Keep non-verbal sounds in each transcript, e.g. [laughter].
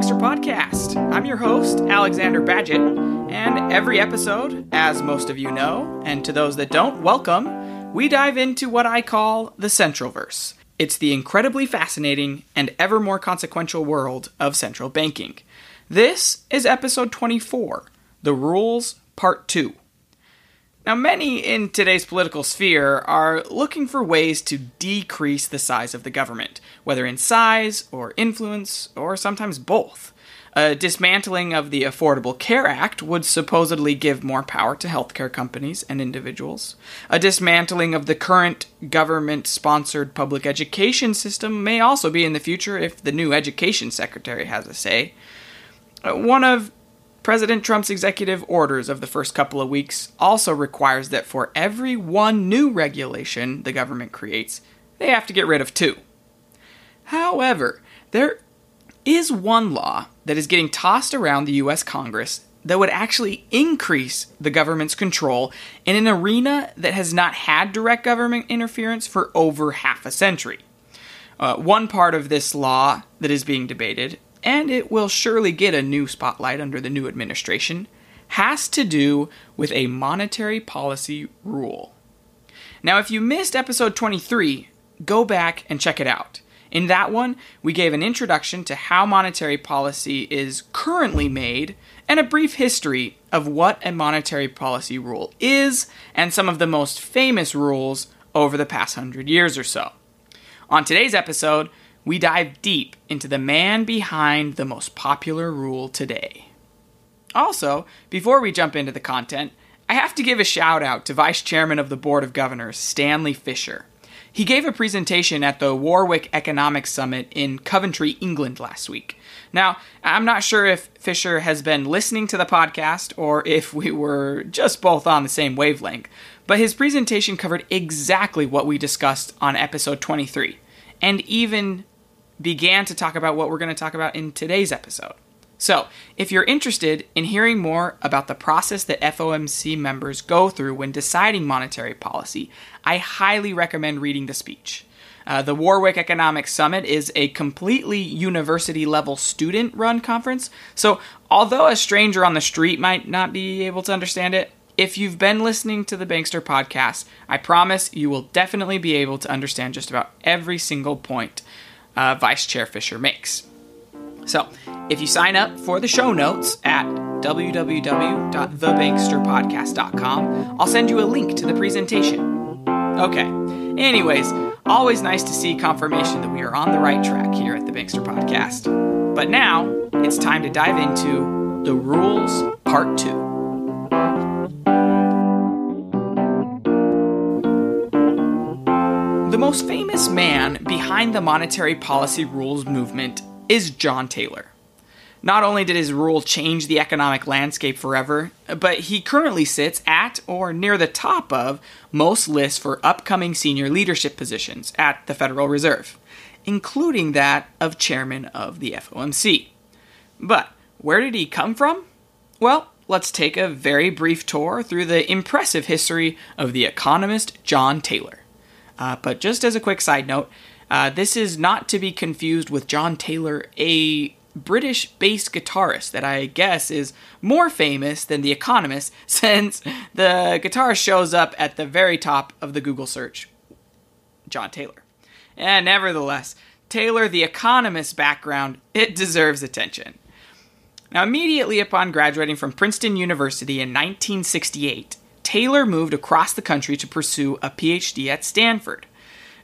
Bankster Podcast. I'm your host, Alexander Badgett, and every episode, as most of you know, and to those that don't, welcome, we dive into what I call the Central Verse. It's the incredibly fascinating and ever more consequential world of central banking. This is episode 24 The Rules, Part 2. Now, many in today's political sphere are looking for ways to decrease the size of the government, whether in size or influence, or sometimes both. A dismantling of the Affordable Care Act would supposedly give more power to healthcare companies and individuals. A dismantling of the current government sponsored public education system may also be in the future if the new education secretary has a say. Uh, one of President Trump's executive orders of the first couple of weeks also requires that for every one new regulation the government creates, they have to get rid of two. However, there is one law that is getting tossed around the US Congress that would actually increase the government's control in an arena that has not had direct government interference for over half a century. Uh, one part of this law that is being debated and it will surely get a new spotlight under the new administration, has to do with a monetary policy rule. Now, if you missed episode 23, go back and check it out. In that one, we gave an introduction to how monetary policy is currently made and a brief history of what a monetary policy rule is and some of the most famous rules over the past hundred years or so. On today's episode, we dive deep into the man behind the most popular rule today. Also, before we jump into the content, I have to give a shout out to Vice Chairman of the Board of Governors, Stanley Fischer. He gave a presentation at the Warwick Economics Summit in Coventry, England last week. Now, I'm not sure if Fischer has been listening to the podcast or if we were just both on the same wavelength, but his presentation covered exactly what we discussed on episode 23, and even began to talk about what we're going to talk about in today's episode. So, if you're interested in hearing more about the process that FOMC members go through when deciding monetary policy, I highly recommend reading the speech. Uh, the Warwick Economics Summit is a completely university level student run conference, so although a stranger on the street might not be able to understand it, if you've been listening to the Bankster podcast, I promise you will definitely be able to understand just about every single point uh, Vice Chair Fischer makes. So, if you sign up for the show notes at www.thebanksterpodcast.com, I'll send you a link to the presentation. Okay, anyways, always nice to see confirmation that we are on the right track here at the Bankster Podcast. But now, it's time to dive into the rules part two. Most famous man behind the monetary policy rules movement is John Taylor. Not only did his rule change the economic landscape forever, but he currently sits at or near the top of most lists for upcoming senior leadership positions at the Federal Reserve, including that of chairman of the FOMC. But where did he come from? Well, let's take a very brief tour through the impressive history of the economist John Taylor. Uh, but just as a quick side note, uh, this is not to be confused with John Taylor, a British bass guitarist that I guess is more famous than The Economist [laughs] since the guitarist shows up at the very top of the Google search John Taylor. And nevertheless, Taylor, The Economist background, [laughs] it deserves attention. Now, immediately upon graduating from Princeton University in 1968, Taylor moved across the country to pursue a PhD at Stanford.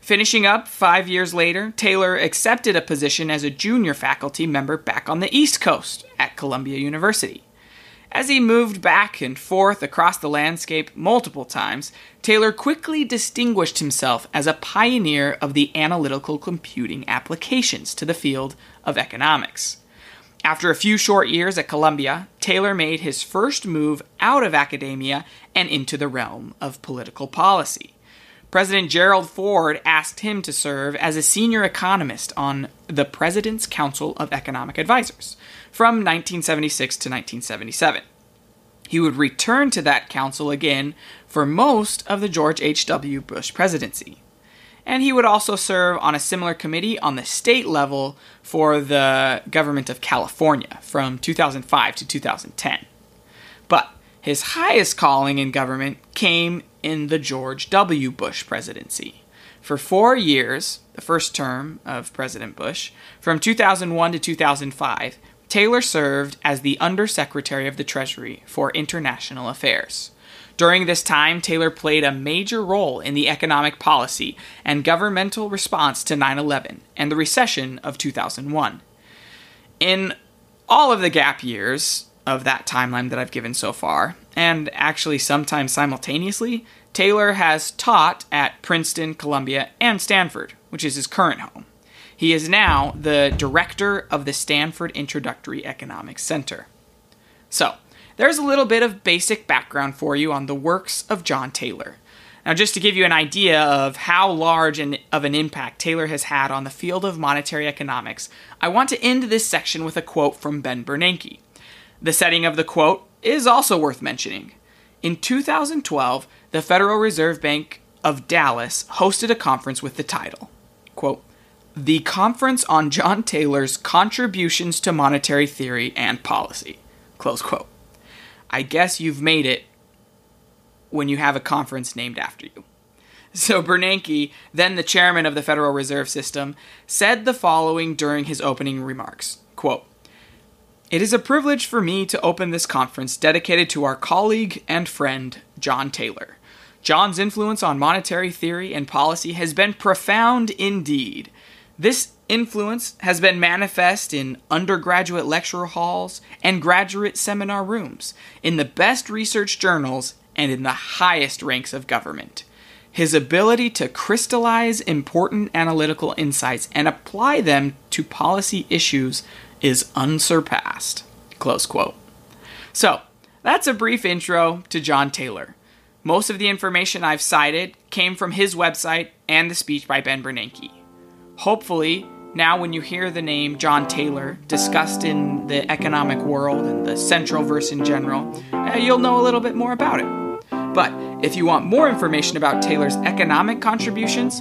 Finishing up five years later, Taylor accepted a position as a junior faculty member back on the East Coast at Columbia University. As he moved back and forth across the landscape multiple times, Taylor quickly distinguished himself as a pioneer of the analytical computing applications to the field of economics. After a few short years at Columbia, Taylor made his first move out of academia and into the realm of political policy. President Gerald Ford asked him to serve as a senior economist on the President's Council of Economic Advisers from 1976 to 1977. He would return to that council again for most of the George H.W. Bush presidency. And he would also serve on a similar committee on the state level for the government of California from 2005 to 2010. But his highest calling in government came in the George W. Bush presidency. For four years, the first term of President Bush, from 2001 to 2005, Taylor served as the Undersecretary of the Treasury for International Affairs. During this time, Taylor played a major role in the economic policy and governmental response to 9 11 and the recession of 2001. In all of the gap years of that timeline that I've given so far, and actually sometimes simultaneously, Taylor has taught at Princeton, Columbia, and Stanford, which is his current home. He is now the director of the Stanford Introductory Economics Center. So, there's a little bit of basic background for you on the works of John Taylor. Now, just to give you an idea of how large an, of an impact Taylor has had on the field of monetary economics, I want to end this section with a quote from Ben Bernanke. The setting of the quote is also worth mentioning. In 2012, the Federal Reserve Bank of Dallas hosted a conference with the title, quote, The Conference on John Taylor's Contributions to Monetary Theory and Policy, close quote. I guess you've made it when you have a conference named after you. So Bernanke, then the chairman of the Federal Reserve System, said the following during his opening remarks. Quote, it is a privilege for me to open this conference dedicated to our colleague and friend, John Taylor. John's influence on monetary theory and policy has been profound indeed. This influence has been manifest in undergraduate lecture halls and graduate seminar rooms, in the best research journals, and in the highest ranks of government. His ability to crystallize important analytical insights and apply them to policy issues is unsurpassed. Close quote. So, that's a brief intro to John Taylor. Most of the information I've cited came from his website and the speech by Ben Bernanke. Hopefully, now when you hear the name John Taylor discussed in the economic world and the central verse in general, uh, you'll know a little bit more about it. But if you want more information about Taylor's economic contributions,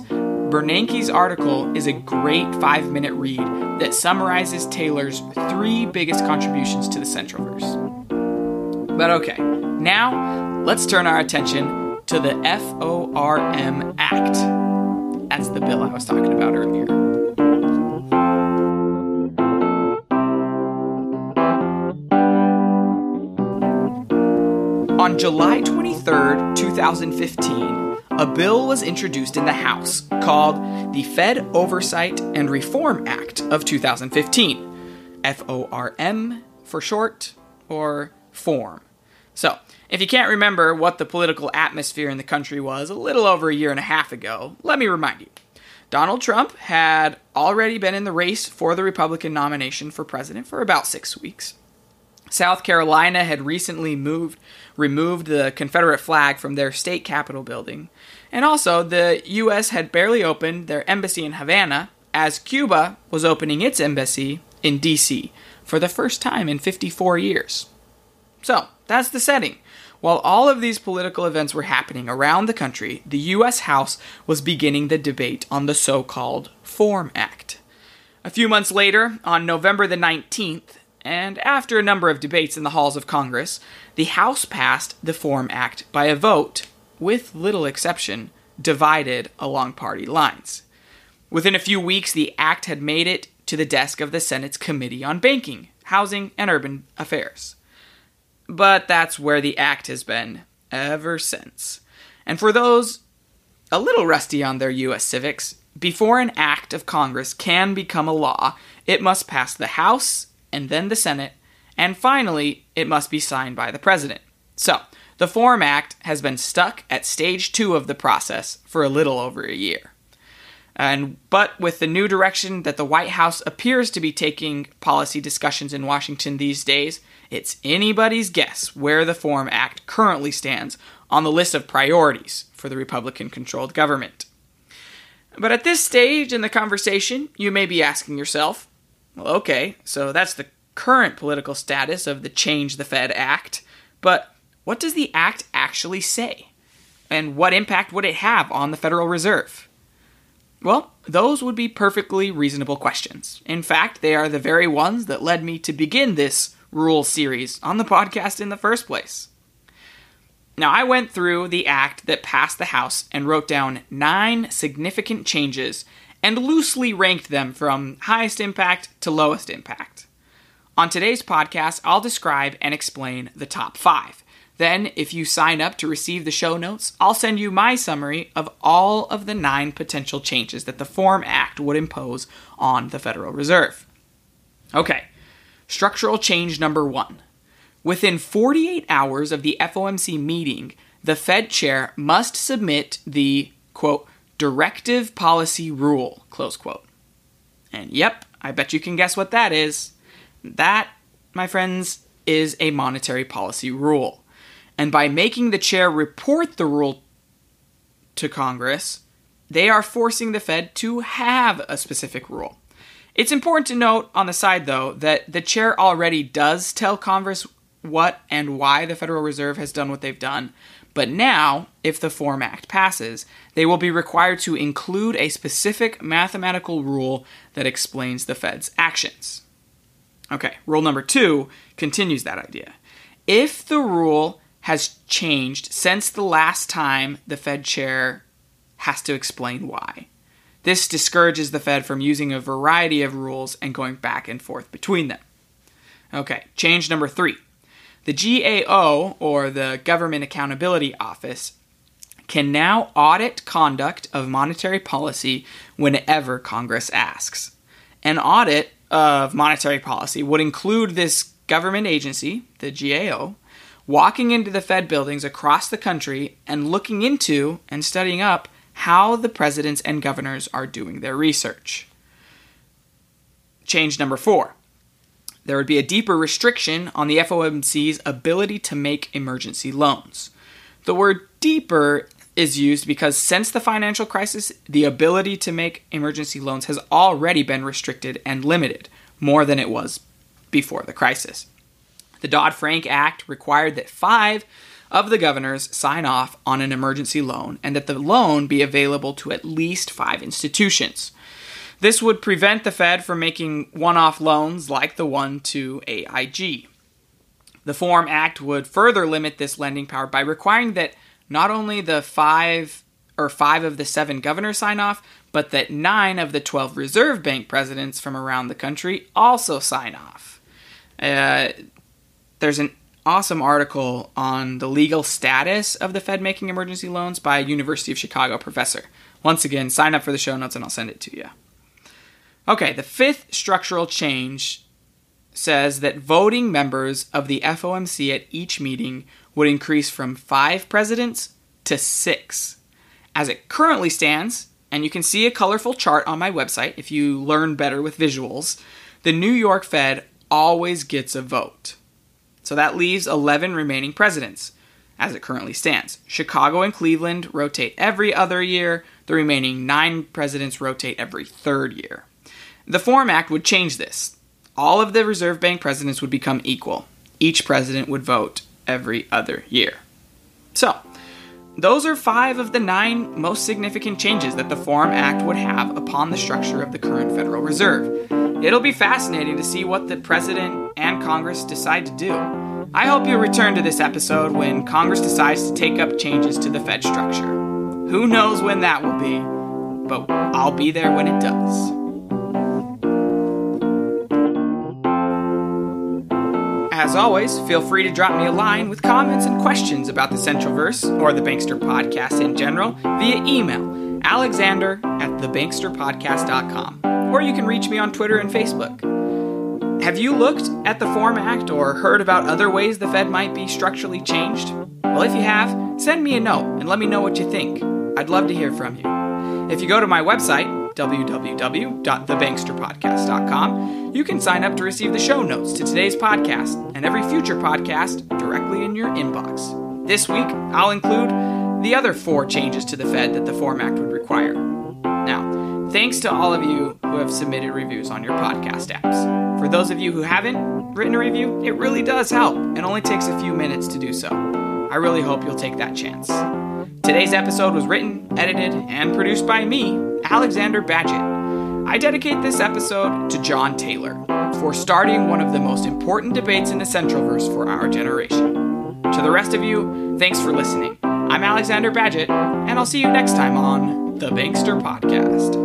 Bernanke's article is a great five minute read that summarizes Taylor's three biggest contributions to the Central Verse. But okay, now let's turn our attention to the FORM Act. That's the bill I was talking about earlier. On July 23, 2015, a bill was introduced in the House called the Fed Oversight and Reform Act of 2015. FORM for short, or FORM. So, if you can't remember what the political atmosphere in the country was a little over a year and a half ago, let me remind you. Donald Trump had already been in the race for the Republican nomination for president for about six weeks. South Carolina had recently moved, removed the Confederate flag from their state capitol building. And also, the U.S. had barely opened their embassy in Havana as Cuba was opening its embassy in D.C. for the first time in 54 years. So, that's the setting. While all of these political events were happening around the country, the U.S. House was beginning the debate on the so called FORM Act. A few months later, on November the 19th, and after a number of debates in the halls of Congress, the House passed the FORM Act by a vote, with little exception, divided along party lines. Within a few weeks, the act had made it to the desk of the Senate's Committee on Banking, Housing, and Urban Affairs. But that's where the act has been ever since. And for those a little rusty on their U.S. civics, before an act of Congress can become a law, it must pass the House and then the Senate, and finally, it must be signed by the President. So, the FORM Act has been stuck at stage two of the process for a little over a year. And but with the new direction that the White House appears to be taking policy discussions in Washington these days, it's anybody's guess where the FORM Act currently stands on the list of priorities for the Republican controlled government. But at this stage in the conversation, you may be asking yourself, well, okay, so that's the current political status of the Change the Fed Act, but what does the act actually say? And what impact would it have on the Federal Reserve? Well, those would be perfectly reasonable questions. In fact, they are the very ones that led me to begin this rule series on the podcast in the first place. Now, I went through the act that passed the House and wrote down nine significant changes and loosely ranked them from highest impact to lowest impact. On today's podcast, I'll describe and explain the top five. Then, if you sign up to receive the show notes, I'll send you my summary of all of the nine potential changes that the FORM Act would impose on the Federal Reserve. Okay, structural change number one. Within 48 hours of the FOMC meeting, the Fed chair must submit the, quote, directive policy rule, close quote. And yep, I bet you can guess what that is. That, my friends, is a monetary policy rule. And by making the chair report the rule to Congress, they are forcing the Fed to have a specific rule. It's important to note on the side, though, that the chair already does tell Congress what and why the Federal Reserve has done what they've done. But now, if the FORM Act passes, they will be required to include a specific mathematical rule that explains the Fed's actions. Okay, rule number two continues that idea. If the rule has changed since the last time the Fed chair has to explain why. This discourages the Fed from using a variety of rules and going back and forth between them. Okay, change number three. The GAO, or the Government Accountability Office, can now audit conduct of monetary policy whenever Congress asks. An audit of monetary policy would include this government agency, the GAO, walking into the Fed buildings across the country and looking into and studying up how the presidents and governors are doing their research. Change number four there would be a deeper restriction on the FOMC's ability to make emergency loans. The word deeper is used because since the financial crisis, the ability to make emergency loans has already been restricted and limited more than it was before the crisis. The Dodd Frank Act required that five of the governors sign off on an emergency loan and that the loan be available to at least five institutions. This would prevent the Fed from making one off loans like the one to AIG. The FORM Act would further limit this lending power by requiring that not only the five or five of the seven governors sign off, but that nine of the 12 Reserve Bank presidents from around the country also sign off. Uh, there's an awesome article on the legal status of the Fed making emergency loans by a University of Chicago professor. Once again, sign up for the show notes and I'll send it to you. Okay, the fifth structural change says that voting members of the FOMC at each meeting would increase from five presidents to six. As it currently stands, and you can see a colorful chart on my website if you learn better with visuals, the New York Fed always gets a vote. So that leaves 11 remaining presidents as it currently stands. Chicago and Cleveland rotate every other year, the remaining nine presidents rotate every third year. The FORM Act would change this. All of the Reserve Bank presidents would become equal. Each president would vote every other year. So, those are five of the nine most significant changes that the FORM Act would have upon the structure of the current Federal Reserve. It'll be fascinating to see what the President and Congress decide to do. I hope you'll return to this episode when Congress decides to take up changes to the Fed structure. Who knows when that will be, but I'll be there when it does. As always, feel free to drop me a line with comments and questions about the Central Verse or the Bankster Podcast in general via email alexander at thebanksterpodcast.com or you can reach me on Twitter and Facebook. Have you looked at the FORM Act or heard about other ways the Fed might be structurally changed? Well, if you have, send me a note and let me know what you think. I'd love to hear from you. If you go to my website, www.thebanksterpodcast.com, you can sign up to receive the show notes to today's podcast and every future podcast directly in your inbox. This week, I'll include the other four changes to the Fed that the FORM Act would require. Now, Thanks to all of you who have submitted reviews on your podcast apps. For those of you who haven't written a review, it really does help and only takes a few minutes to do so. I really hope you'll take that chance. Today's episode was written, edited, and produced by me, Alexander Badgett. I dedicate this episode to John Taylor for starting one of the most important debates in the Centralverse for our generation. To the rest of you, thanks for listening. I'm Alexander Badgett, and I'll see you next time on the Bankster Podcast.